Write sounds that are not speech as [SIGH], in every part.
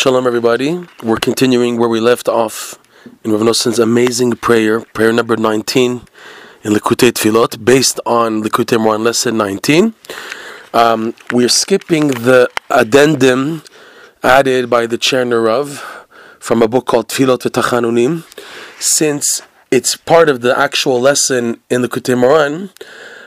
Shalom, everybody. We're continuing where we left off in Rav Noson's amazing prayer, prayer number 19 in Likutei Tfilot, based on Likutei Moharan lesson 19. Um, we're skipping the addendum added by the Tcheriner Rav from a book called Tfilot Tachanunim, since it's part of the actual lesson in Likutei Moharan,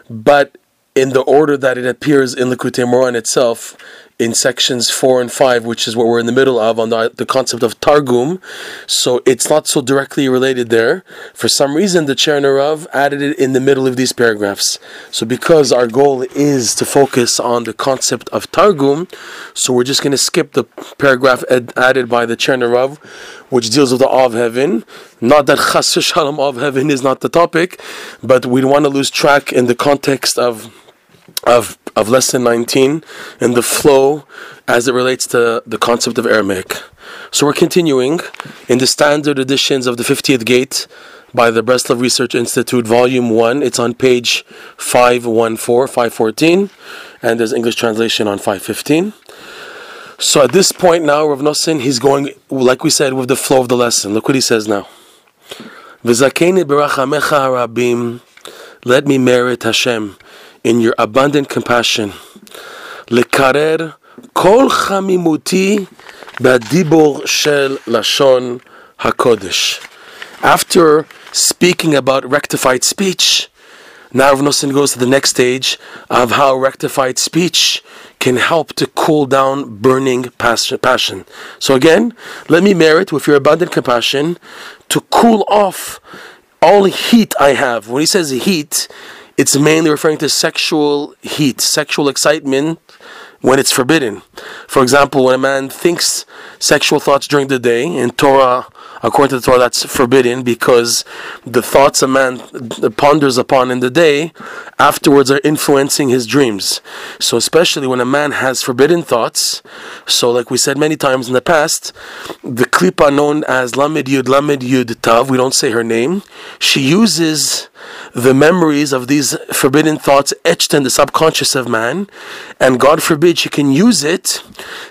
but in the order that it appears in Likutei Moharan itself, in sections four and five, which is what we're in the middle of on the, the concept of Targum. So it's not so directly related there. For some reason, the Tcheriner Rav added it in the middle of these paragraphs. So because our goal is to focus on the concept of Targum, so we're just going to skip the paragraph ed- added by the Tcheriner Rav, which deals with the of heaven. Not that Chas Shalom of heaven is not the topic, but we want to lose track in the context of of of lesson 19 and the flow as it relates to the concept of Aramaic. So we're continuing in the standard editions of the 50th Gate by the Breslov Research Institute, Volume 1. It's on page 514, 514, and there's English translation on 515. So at this point now, Rav Nosson, he's going, like we said, with the flow of the lesson. Look what he says now. Let me merit Hashem in your abundant compassion. Lekarer kol chamimuti b'adibor shel lashon hakodesh. After speaking about rectified speech, now Rav goes to the next stage of how rectified speech can help to cool down burning passion. So again, let me merit with your abundant compassion to cool off all heat I have. When he says heat, it's mainly referring to sexual heat, sexual excitement when it's forbidden. For example, when a man thinks sexual thoughts during the day, in Torah, according to the Torah, that's forbidden because the thoughts a man ponders upon in the day afterwards are influencing his dreams. So, especially when a man has forbidden thoughts, so like we said many times in the past, the klipa known as Lamed Yud Lamed Yud Tav, we don't say her name, she uses the memories of these forbidden thoughts etched in the subconscious of man, and God forbid she can use it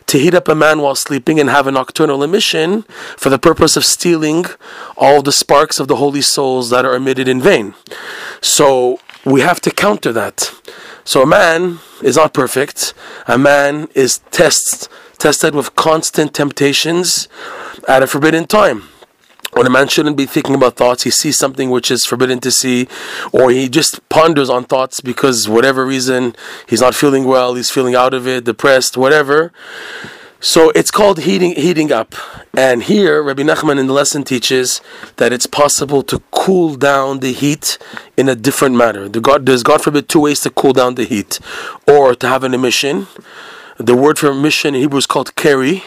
to heat up a man while sleeping and have a nocturnal emission for the purpose of stealing all the sparks of the holy souls that are emitted in vain. So we have to counter that. So a man is not perfect. A man is test, tested with constant temptations at a forbidden time when a man shouldn't be thinking about thoughts, he sees something which is forbidden to see, or he just ponders on thoughts because whatever reason he's not feeling well, he's feeling out of it, depressed, whatever. So it's called heating heating up. And here Rabbi Nachman in the lesson teaches that it's possible to cool down the heat in a different manner. The God, there's God forbid two ways to cool down the heat, or to have an emission the word for mission in Hebrew is called keri,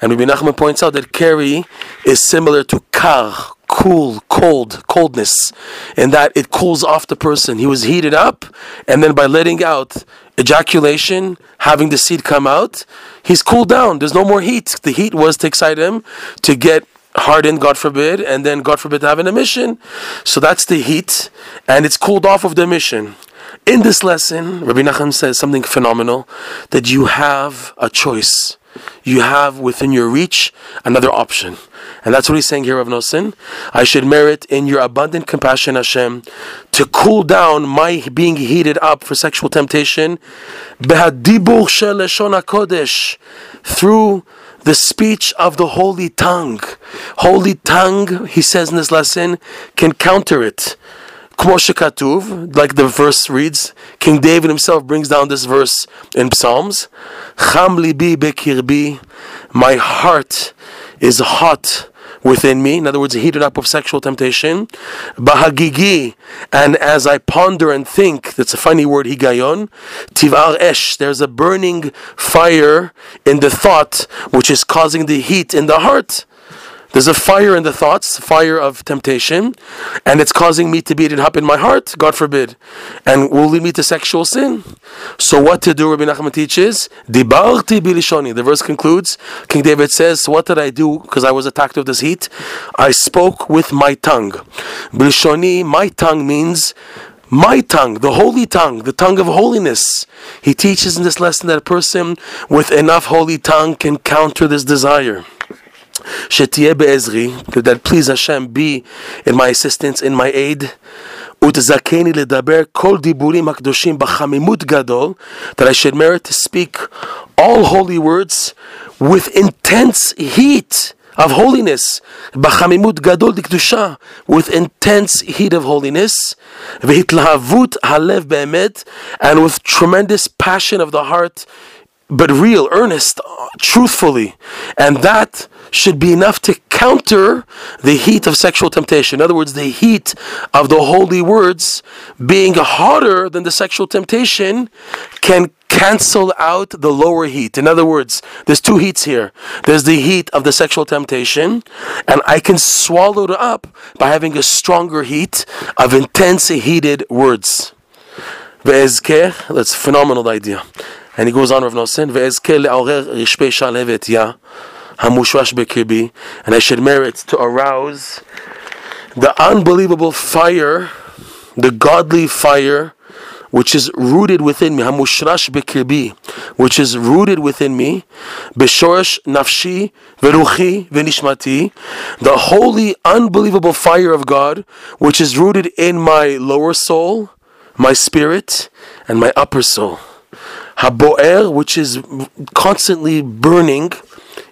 and Rabbi Nachman points out that keri is similar to kar, cool, cold, coldness, in that it cools off the person. He was heated up, and then by letting out ejaculation, having the seed come out, he's cooled down. There's no more heat. The heat was to excite him to get hardened, God forbid, and then God forbid to have an emission. So that's the heat, and it's cooled off of the emission. In this lesson, Rabbi Nachman says something phenomenal that you have a choice. You have within your reach another option. And that's what he's saying here, Rav Nosson. I should merit in your abundant compassion, Hashem, to cool down my being heated up for sexual temptation through the speech of the holy tongue. Holy tongue, he says in this lesson, can counter it. Katuv, like the verse reads, King David himself brings down this verse in Psalms. Cham libi bekirbi, my heart is hot within me. In other words, heated up of sexual temptation. Bahagigi, and as I ponder and think, that's a funny word, higayon. Tivar esh, there's a burning fire in the thought which is causing the heat in the heart. There's a fire in the thoughts, fire of temptation, and it's causing me to beat it up in my heart, God forbid, and will lead me to sexual sin. So what to do, Rabbi Nachman teaches? The verse concludes, King David says, what did I do because I was attacked with this heat? I spoke with my tongue. Bilishoni, my tongue means my tongue, the holy tongue, the tongue of holiness. He teaches in this lesson that a person with enough holy tongue can counter this desire. שתהיה בעזרי, that please Hashem be in my assistance, in my aid. ותזכני לדבר כל דיבורים הקדושים בחמימות גדול, that I should merit to speak all holy words with intense heat of holiness, בחמימות גדול דקדושה, with intense heat of holiness, והתלהבות הלב באמת, and with tremendous passion of the heart, but real, earnest, truthfully, and that should be enough to counter the heat of sexual temptation. In other words, the heat of the holy words being hotter than the sexual temptation can cancel out the lower heat. In other words, there's two heats here. There's the heat of the sexual temptation, and I can swallow it up by having a stronger heat of intense heated words. That's a phenomenal idea. And he goes on, Rav Nosson, hamushwash bekibi, and I should merit to arouse the unbelievable fire, the godly fire, which is rooted within me, hamushrash bekirbi, which is rooted within me, beshorish nafshi veruchi venishmati, the holy, unbelievable fire of God, which is rooted in my lower soul, my spirit, and my upper soul. Haboer, which is constantly burning,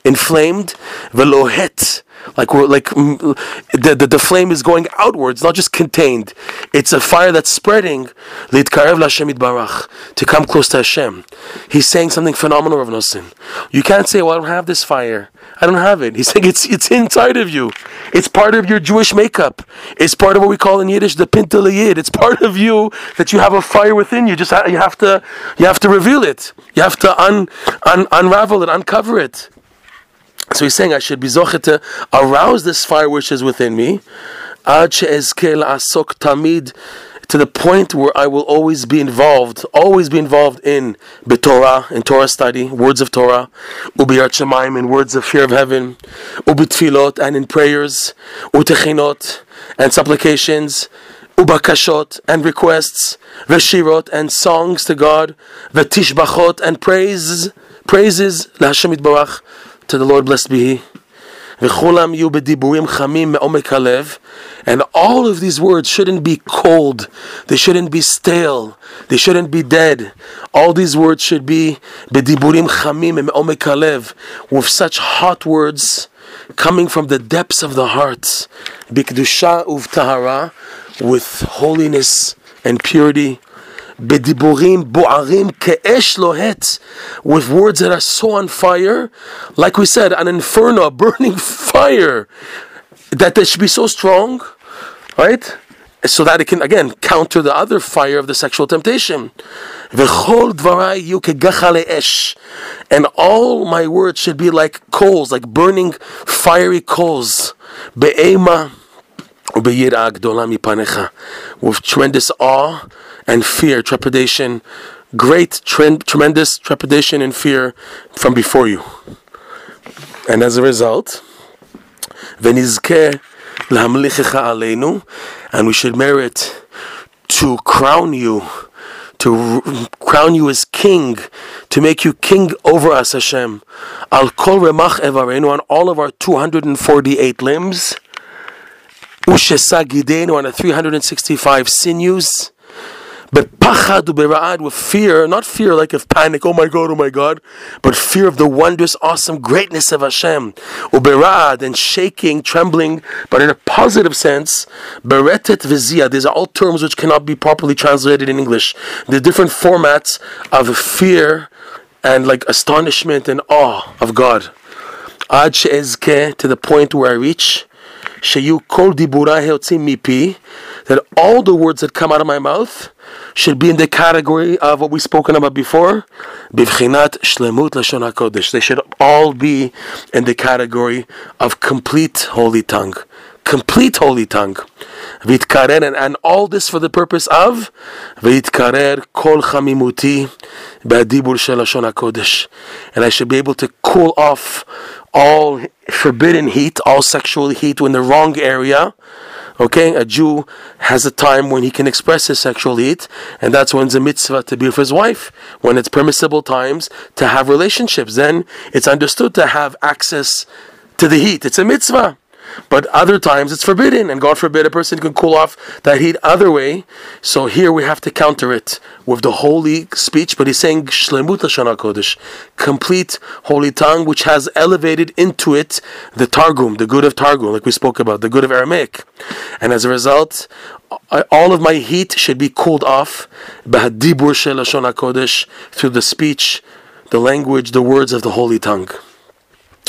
inflamed, velohet, like we're like the, the, the flame is going outwards, not just contained. It's a fire that's spreading. To come close to Hashem. He's saying something phenomenal, Rav Nosson. You can't say, "Well, I don't have this fire. I don't have it." He's saying it's it's inside of you. It's part of your Jewish makeup. It's part of what we call in Yiddish the pintel. It's part of you that you have a fire within you. Just you have to you have to reveal it. You have to un, un, unravel it, uncover it. So he's saying I should be zochet to arouse this fire which is within me, ad asok tamid, to the point where I will always be involved, always be involved in Torah, in Torah study, words of Torah, ubiyat shemaim, in words of fear of heaven, ubitfilot, and in prayers, utechinot, and supplications, ubakashot, and requests, veshirot, and songs to God, vetishbachot, and praise, praises, LaHashem Barach, to the Lord blessed be He. And all of these words shouldn't be cold, they shouldn't be stale, they shouldn't be dead. All these words should be bediburim chamim with such hot words coming from the depths of the heart. With holiness and purity. With words that are so on fire, like we said, an inferno, a burning [LAUGHS] fire, that they should be so strong, right? So that it can again counter the other fire of the sexual temptation. And all my words should be like coals, like burning fiery coals. Be'ema with tremendous awe and fear, trepidation, great, tremendous trepidation and fear from before you. And as a result, and we should merit to crown you, to crown you as king, to make you king over us, Hashem. Al on all of our 248 limbs. Ushesa gidenu on the 365 sinews. But pachad ubera'ad with fear, not fear like of panic, oh my god, oh my god, but fear of the wondrous, awesome greatness of Hashem. Ubera'ad and shaking, trembling, but in a positive sense. Beretet vizia, these are all terms which cannot be properly translated in English. The different formats of fear and like astonishment and awe of God. Ad she'ezke, to the point where I reach. Sheyu kol mipi, that all the words that come out of my mouth should be in the category of what we've spoken about before, bivchinat shlemut lashon hakodesh. They should all be in the category of complete holy tongue, complete holy tongue. Vitkarer, and, and all this for the purpose of vitkarer kol chamimuti ba'dibur shel lashon hakodesh, and I should be able to cool off all forbidden heat, all sexual heat in the wrong area Okay, a Jew has a time when he can express his sexual heat, and that's when it's a mitzvah to be with his wife. When it's permissible times to have relationships, then it's understood to have access to the heat. It's a mitzvah. But other times it's forbidden, and God forbid a person can cool off that heat other way. So here we have to counter it with the holy speech. But he's saying shlemut lashon kodesh, complete holy tongue, which has elevated into it the targum, the good of targum, like we spoke about, the good of Aramaic, and as a result, uh, all of my heat should be cooled off b'hadibur shel lashon kodesh through the speech, the language, the words of the holy tongue.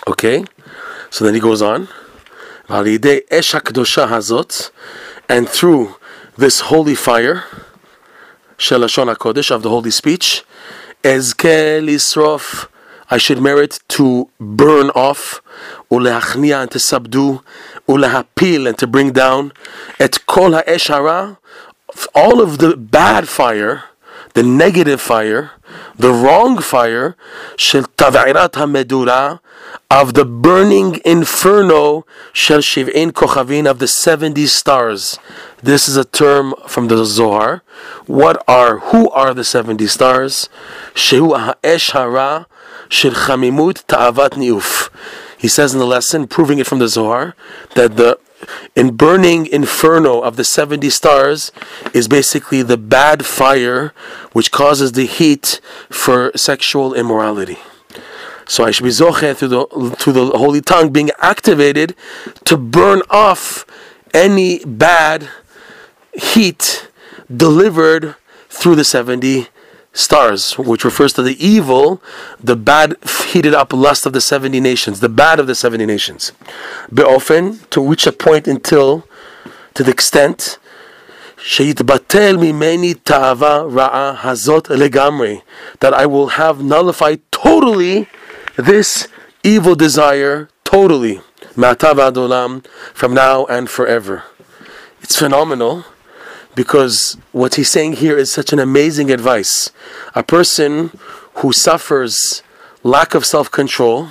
Okay, so then he goes on and through this holy fire, Shelashon HaKodesh, of the holy speech, Ezke Lisrof, I should merit to burn off, ulehachnia and to subdue, ulehapil and to bring down, et kol ha'eshara, all of the bad fire, the negative fire, the wrong fire, shel tav'irat ha'medura, of the burning inferno, shel shiv'in kochavin, of the 70 stars. This is a term from the Zohar. What are, who are the 70 stars? Shehu shel chamimut ta'avat niuf. He says in the lesson, proving it from the Zohar, that the in burning inferno of the 70 stars is basically the bad fire which causes the heat for sexual immorality. So I should be zoche through the through the holy tongue being activated to burn off any bad heat delivered through the 70 stars, which refers to the evil, the bad heated up lust of the 70 nations, the bad of the 70 nations. often to reach a point until, to the extent, שיתבטל ממני תאווה רעה הזאת לגמרי, that I will have nullified totally this evil desire totally. From now and forever. It's phenomenal because what he's saying here is such an amazing advice. A person who suffers lack of self control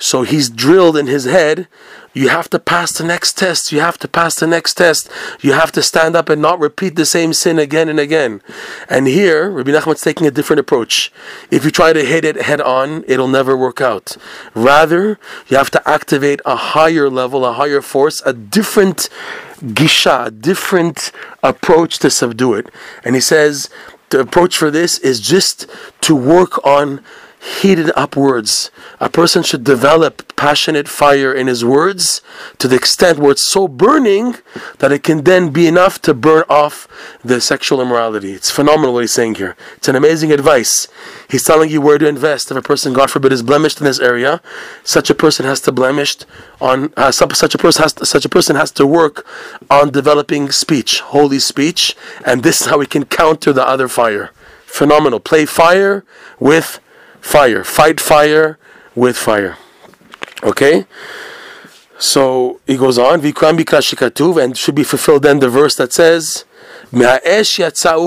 so he's drilled in his head. You have to pass the next test. You have to pass the next test. You have to stand up and not repeat the same sin again and again. And here, Rabbi Nachman's taking a different approach. If you try to hit it head on, it'll never work out. Rather, you have to activate a higher level, a higher force, a different gisha, a different approach to subdue it. And he says the approach for this is just to work on heated up words. A person should develop passionate fire in his words to the extent where it's so burning that it can then be enough to burn off the sexual immorality. It's phenomenal what he's saying here. It's an amazing advice. He's telling you where to invest. If a person, God forbid, is blemished in this area, such a person has to blemished on uh, such a person has to, such a person has to work on developing speech, holy speech, and this is how we can counter the other fire. Phenomenal. Play fire with fire. Fight fire with fire. Okay? So he goes on, and should be fulfilled then the verse that says,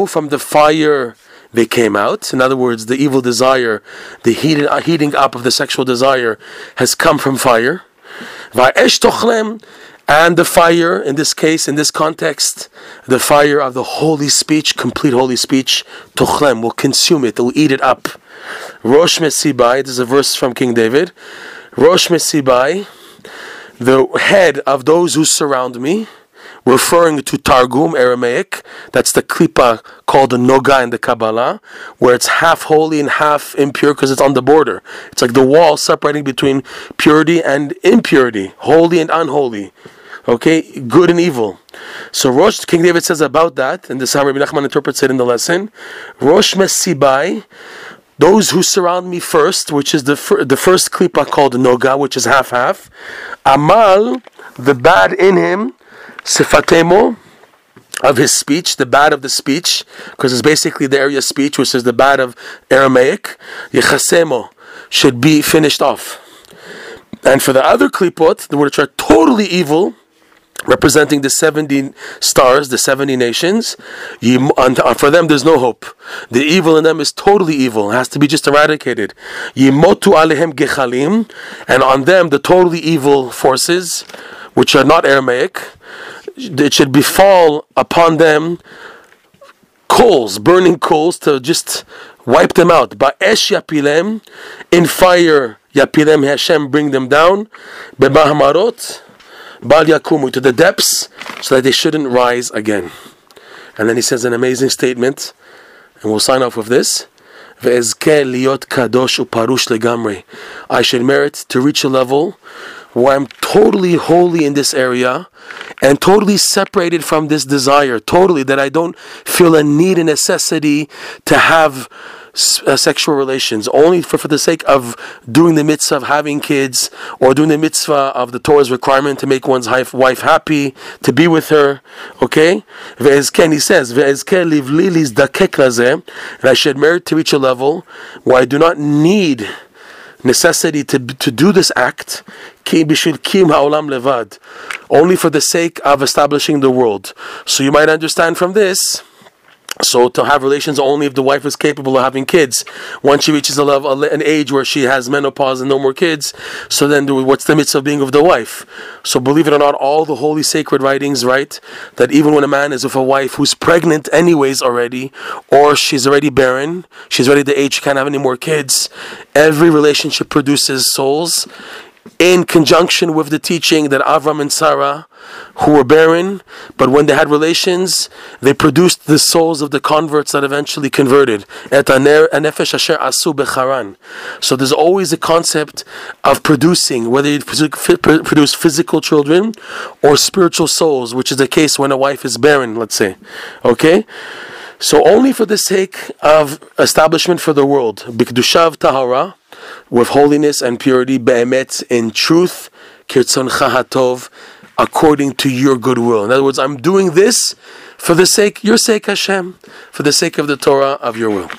from the fire they came out. In other words, the evil desire, the heating, heating up of the sexual desire has come from fire. And the fire, in this case, in this context, the fire of the holy speech, complete holy speech, tochlem, will consume it, will eat it up. Rosh Mesibai, this is a verse from King David. Rosh Mesibai, the head of those who surround me, referring to Targum, Aramaic. That's the klipa called the Noga in the Kabbalah, where it's half holy and half impure because it's on the border. It's like the wall separating between purity and impurity, holy and unholy. Okay, good and evil. So Rosh King David says about that, and this is how Rabbi Nachman interprets it in the lesson. Rosh Mesibai those who surround me first, which is the, fir- the first klipa called noga, which is half half. Amal, the bad in him, sifatemo, of his speech, the bad of the speech, because it's basically the area of speech, which is the bad of Aramaic. Yechasemo should be finished off. And for the other klipot, the which are totally evil, representing the 70 stars, the 70 nations, for them there's no hope. The evil in them is totally evil, it has to be just eradicated. Yimotu alehem gechalim, and on them the totally evil forces, which are not Aramaic, it should befall upon them coals, burning coals to just wipe them out. Ba'esh yapilem, in fire yapilem Hashem bring them down. Bebahamarot, bal yakumu, to the depths, so that they shouldn't rise again. And then he says an amazing statement, and we'll sign off with this. I should merit to reach a level where I'm totally holy in this area and totally separated from this desire, totally that I don't feel a need a necessity to have uh, sexual relations only for, for the sake of doing the mitzvah of having kids or doing the mitzvah of the Torah's requirement to make one's wife happy, to be with her. Okay? Ve'ezken, he says, and I should merit to reach a level where I do not need necessity to, to do this act only for the sake of establishing the world. So you might understand from this so to have relations only if the wife is capable of having kids. Once she reaches a level, an age where she has menopause and no more kids, so then what's the mitzvah of being of the wife? So believe it or not, all the holy sacred writings write that even when a man is with a wife who's pregnant anyways already, or she's already barren, she's already the age she can't have any more kids, every relationship produces souls in conjunction with the teaching that Avram and Sarah, who were barren, but when they had relations, they produced the souls of the converts that eventually converted. So there's always a concept of producing, whether you produce physical children or spiritual souls, which is the case when a wife is barren, let's say. Okay? So only for the sake of establishment for the world, bikdushav tahara, with holiness and purity, be'emet, in truth, kirtzon chahatov, according to your goodwill. In other words, I'm doing this for the sake, your sake, Hashem, for the sake of the Torah of your will.